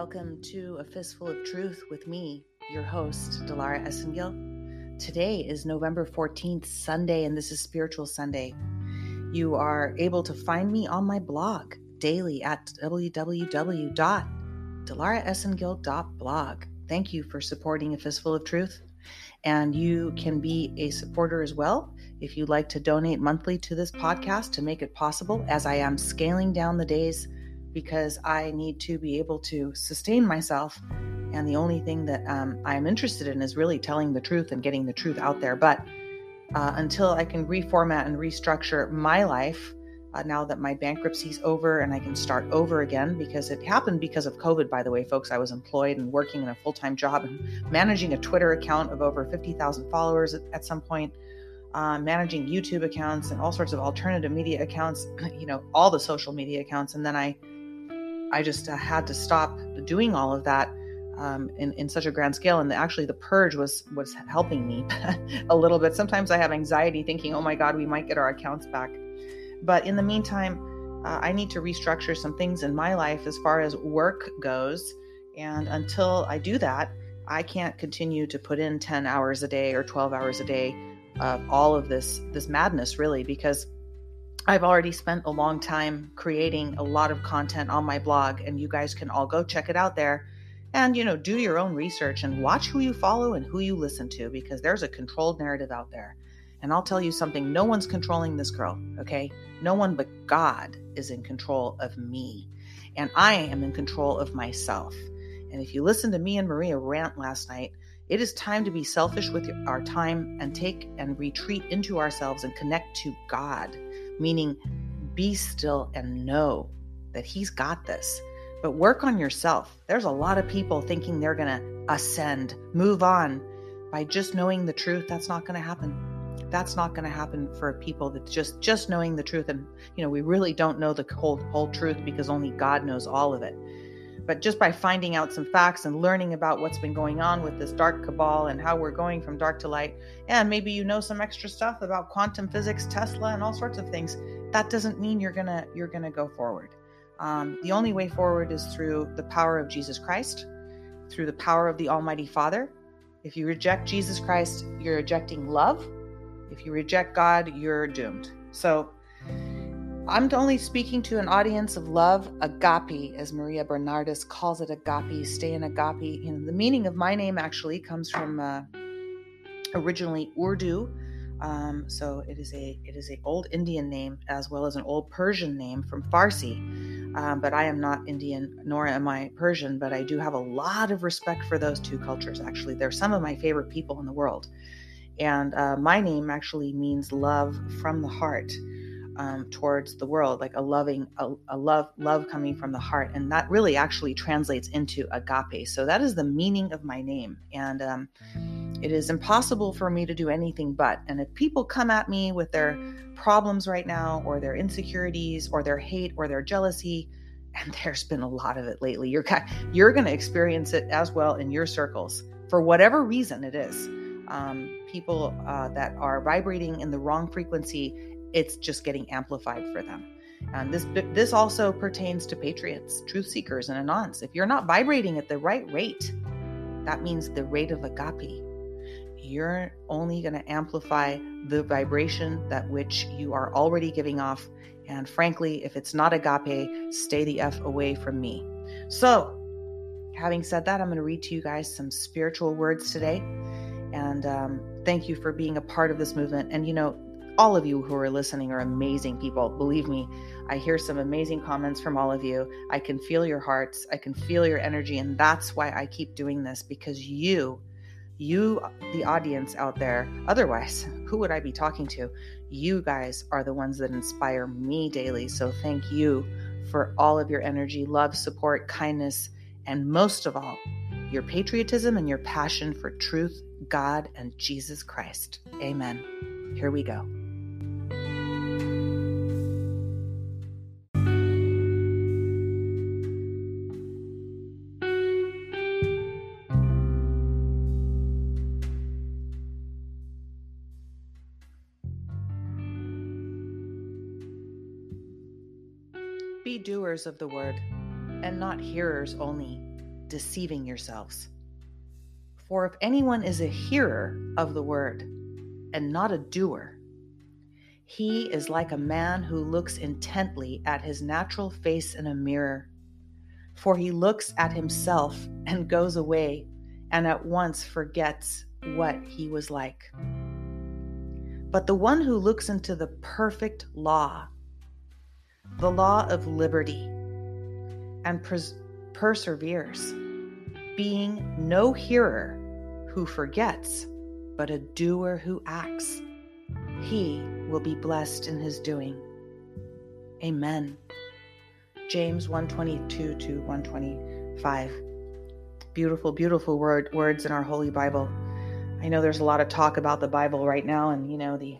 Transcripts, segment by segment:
Welcome to A Fistful of Truth with me, your host, Dilara Esengil. Today is November 14th, Sunday, and this is Spiritual Sunday. You are able to find me on my blog daily at www.dilaraesengil.blog. Thank you for supporting A Fistful of Truth. And you can be a supporter as well if you'd like to donate monthly to this podcast to make it possible, as I am scaling down the days because I need to be able to sustain myself. And the only thing that um, I'm interested in is really telling the truth and getting the truth out there. But uh, until I can reformat and restructure my life, uh, now that my bankruptcy's over and I can start over again, because it happened because of COVID, by the way, folks. I was employed and working in a full time job and managing a Twitter account of over 50,000 followers at, at, some point, uh, managing YouTube accounts and all sorts of alternative media accounts, you know, all the social media accounts. And then I I just uh, had to stop doing all of that um, in, in such a grand scale. And actually, the purge was was helping me a little bit. Sometimes I have anxiety thinking, "Oh my God, we might get our accounts back." But in the meantime, uh, I need to restructure some things in my life as far as work goes. And until I do that, I can't continue to put in 10 hours a day or 12 hours a day of all of this this madness, really, because I've already spent a long time creating a lot of content on my blog, and you guys can all go check it out there. And, you know, do your own research and watch who you follow and who you listen to because there's a controlled narrative out there. And I'll tell you something no one's controlling this girl, okay? No one but God is in control of me. And I am in control of myself. And if you listen to me and Maria rant last night, it is time to be selfish with our time and take and retreat into ourselves and connect to God meaning be still and know that He's got this. But work on yourself. There's a lot of people thinking they're going to ascend, move on by just knowing the truth. That's not going to happen. That's not going to happen for people that just just knowing the truth and you know we really don't know the whole whole truth because only God knows all of it. But just by finding out some facts and learning about what's been going on with this dark cabal and how we're going from dark to light, and maybe you know some extra stuff about quantum physics, Tesla, and all sorts of things, that doesn't mean you're gonna you're gonna go forward. Um, the only way forward is through the power of Jesus Christ, through the power of the Almighty Father. If you reject Jesus Christ, you're rejecting love. If you reject God, you're doomed. So I'm only speaking to an audience of love, agape, as Maria Bernardus calls it, agape, stay in agape. You know, the meaning of my name actually comes from uh, originally Urdu. Um, so it is a it is a old Indian name as well as an old Persian name from Farsi. Um, but I am not Indian nor am I Persian, but I do have a lot of respect for those two cultures. Actually, they're some of my favorite people in the world. And uh, my name actually means love from the heart um, towards the world, like a loving, a, a, love, love coming from the heart, and that really actually translates into agape. So that is the meaning of my name, and um, it is impossible for me to do anything but. And if people come at me with their problems right now, or their insecurities, or their hate, or their jealousy, and there's been a lot of it lately, you're you're going to experience it as well in your circles for whatever reason it is. Um, people uh, that are vibrating in the wrong frequency it's just getting amplified for them. And this this also pertains to patriots, truth seekers, and anons. If you're not vibrating at the right rate, that means the rate of agape. You're only going to amplify the vibration that which you are already giving off. And frankly, if it's not agape, stay the F away from me. So, having said that, I'm going to read to you guys some spiritual words today. And um, thank you for being a part of this movement. And you know, all of you who are listening are amazing people. Believe me, I hear some amazing comments from all of you. I can feel your hearts, I can feel your energy, and that's why I keep doing this because you, you, the audience out there, otherwise, who would I be talking to? You guys are the ones that inspire me daily. So thank you for all of your energy, love, support, kindness, and most of all, your patriotism and your passion for truth, God, and Jesus Christ. Amen. Here we go. Doers of the word, and not hearers only, deceiving yourselves. For if anyone is a hearer of the word and not a doer, he is like a man who looks intently at his natural face in a mirror. For he looks at himself and goes away and at once forgets what he was like. But the one who looks into the perfect law, the law of liberty, and pers- perseveres, being no hearer who forgets, but a doer who acts, he will be blessed in his doing. Amen. James 122 to 125. Beautiful, beautiful word, words in our Holy Bible. I know there's a lot of talk about the Bible right now and, you know, the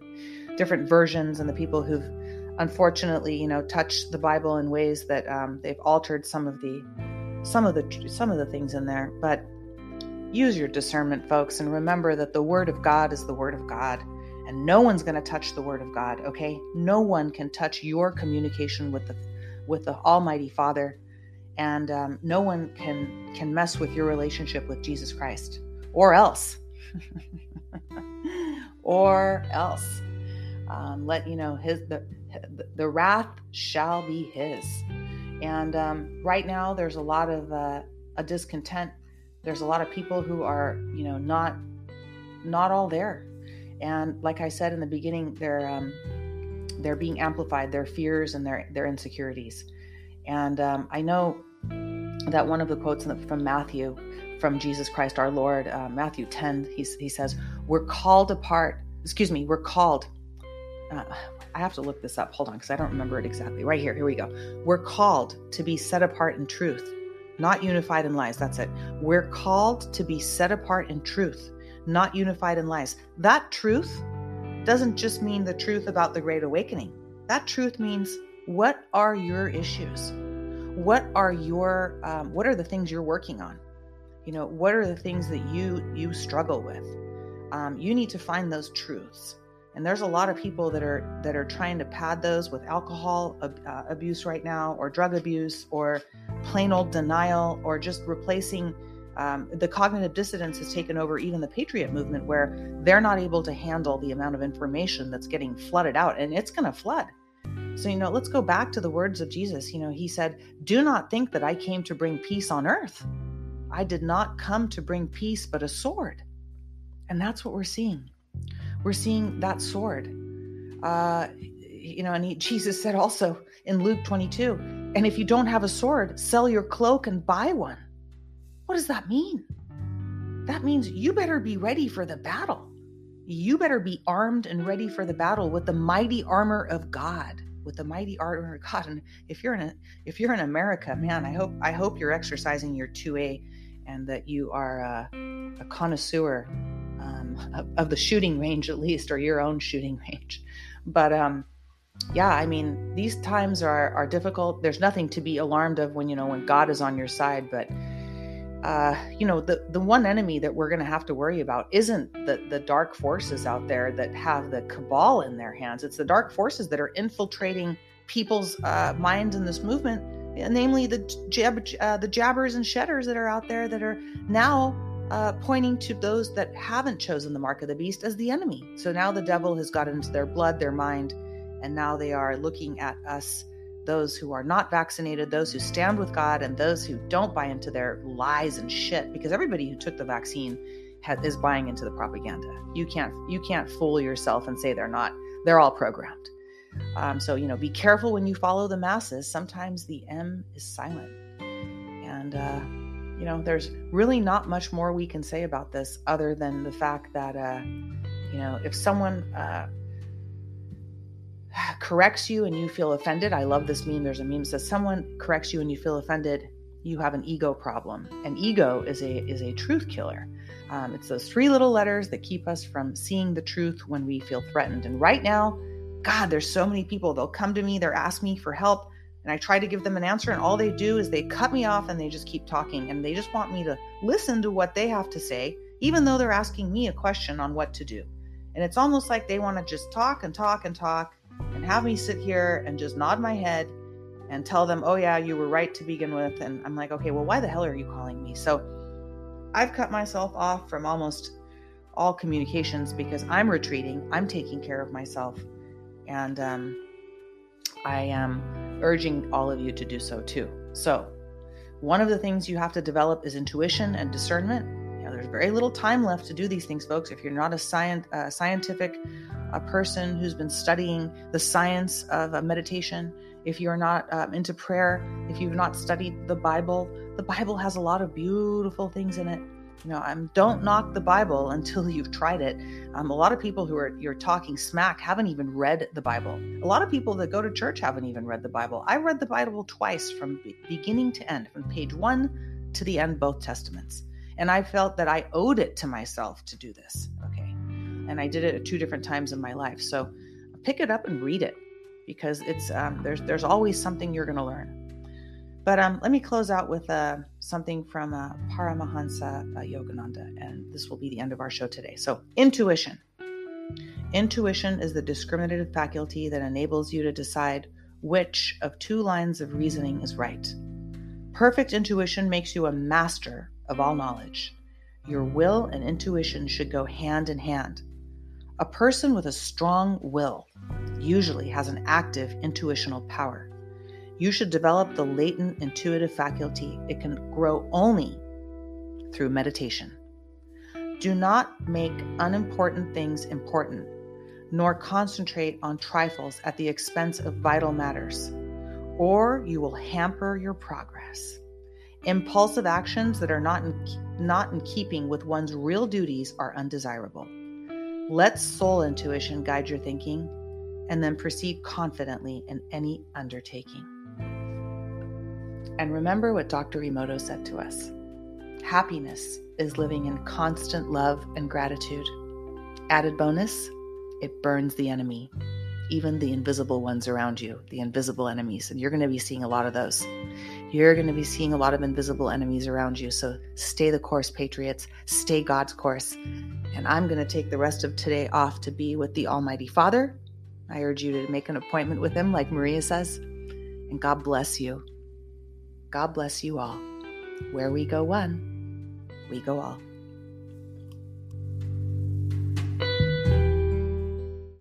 different versions and the people who've unfortunately, you know, touch the Bible in ways that um, they've altered some of the some of the some of the things in there. But use your discernment, folks, and remember that the Word of God is the Word of God, and no one's going to touch the Word of God. Okay, no one can touch your communication with the with the Almighty Father, and um, no one can can mess with your relationship with Jesus Christ, or else, or else. Um, let you know his the the wrath shall be his. And um, right now, there's a lot of uh, a discontent. There's a lot of people who are, you know, not not all there. And like I said in the beginning, they're um, they're being amplified. Their fears and their their insecurities. And um, I know that one of the quotes from Matthew, from Jesus Christ our Lord, uh, Matthew 10, he, he says, "We're called apart." Excuse me, we're called. Uh, I have to look this up. Hold on, because I don't remember it exactly. Right here, here we go. We're called to be set apart in truth, not unified in lies. That's it. We're called to be set apart in truth, not unified in lies. That truth doesn't just mean the truth about the Great Awakening. That truth means what are your issues? What are your um, what are the things you're working on? You know, what are the things that you you struggle with? Um, you need to find those truths and there's a lot of people that are that are trying to pad those with alcohol uh, abuse right now or drug abuse or plain old denial or just replacing um, the cognitive dissonance has taken over even the patriot movement where they're not able to handle the amount of information that's getting flooded out and it's going to flood. So you know let's go back to the words of jesus. You know he said do not think that i came to bring peace on earth. I did not come to bring peace but a sword. And that's what we're seeing we're seeing that sword. Uh, you know, and he, Jesus said also in Luke 22, and if you don't have a sword, sell your cloak and buy one. What does that mean? That means you better be ready for the battle. You better be armed and ready for the battle with the mighty armor of God. With the mighty armor of God. And if you're in a, if you're in America, man, I hope I hope you're exercising your 2A and that you are a, a connoisseur of, of, the shooting range, at least, or your own shooting range. But um, yeah, I mean, these times are are difficult. There's nothing to be alarmed of when you know when God is on your side, but. Uh, you know the the one enemy that we're going to have to worry about isn't the the dark forces out there that have the cabal in their hands. It's the dark forces that are infiltrating people's uh, minds in this movement, namely the jab, uh, the jabbers and shedders that are out there that are now uh, pointing to those that haven't chosen the mark of the beast as the enemy. So now the devil has got into their blood, their mind, and now they are looking at us, those who are not vaccinated, those who stand with God, and those who don't buy into their lies and shit. Because everybody who took the vaccine is buying into the propaganda. You can't you can't fool yourself and say they're not. They're all programmed. Um, so you know, be careful when you follow the masses. Sometimes the M is silent, and. Uh, you know, there's really not much more we can say about this other than the fact that, uh, you know, if someone uh, corrects you and you feel offended, I love this meme. There's a meme that says someone corrects you and you feel offended, you have an ego problem. And ego is a is a truth killer. Um, it's those three little letters that keep us from seeing the truth when we feel threatened. And right now, God, there's so many people. They'll come to me, they're ask me for help and I try to give them an answer, and all they do is they cut me off and they just keep talking. And they just want me to listen to what they have to say, even though they're asking me a question on what to do. And it's almost like they want to just talk and talk and talk and have me sit here and just nod my head and tell them, oh, yeah, you were right to begin with. And I'm like, okay, well, why the hell are you calling me? So I've cut myself off from almost all communications because I'm retreating, I'm taking care of myself. And um, I am urging all of you to do so too. So, one of the things you have to develop is intuition and discernment. You know, there's very little time left to do these things, folks. If you're not a science, uh, scientific a person who's been studying the science of uh, meditation, if you're not um, into prayer, if you've not studied the Bible, the Bible has a lot of beautiful things in it. You know, um, don't knock the Bible until you've tried it. Um, a lot of people who are you're talking smack haven't even read the Bible. A lot of people that go to church haven't even read the Bible. I read the Bible twice from beginning to end, from page one to the end, both testaments, and I felt that I owed it to myself to do this. Okay, and I did it at two different times in my life. So pick it up and read it because it's um, there's there's always something you're going to learn. But um, let me close out with uh, something from uh, Paramahansa uh, Yogananda, and this will be the end of our show today. So, intuition. Intuition is the discriminative faculty that enables you to decide which of two lines of reasoning is right. Perfect intuition makes you a master of all knowledge. Your will and intuition should go hand in hand. A person with a strong will usually has an active intuitional power. You should develop the latent intuitive faculty. It can grow only through meditation. Do not make unimportant things important, nor concentrate on trifles at the expense of vital matters, or you will hamper your progress. Impulsive actions that are not in, not in keeping with one's real duties are undesirable. Let soul intuition guide your thinking and then proceed confidently in any undertaking. And remember what Dr. Emoto said to us happiness is living in constant love and gratitude. Added bonus, it burns the enemy, even the invisible ones around you, the invisible enemies. And you're going to be seeing a lot of those. You're going to be seeing a lot of invisible enemies around you. So stay the course, Patriots. Stay God's course. And I'm going to take the rest of today off to be with the Almighty Father. I urge you to make an appointment with Him, like Maria says. And God bless you. God bless you all. Where we go one, we go all.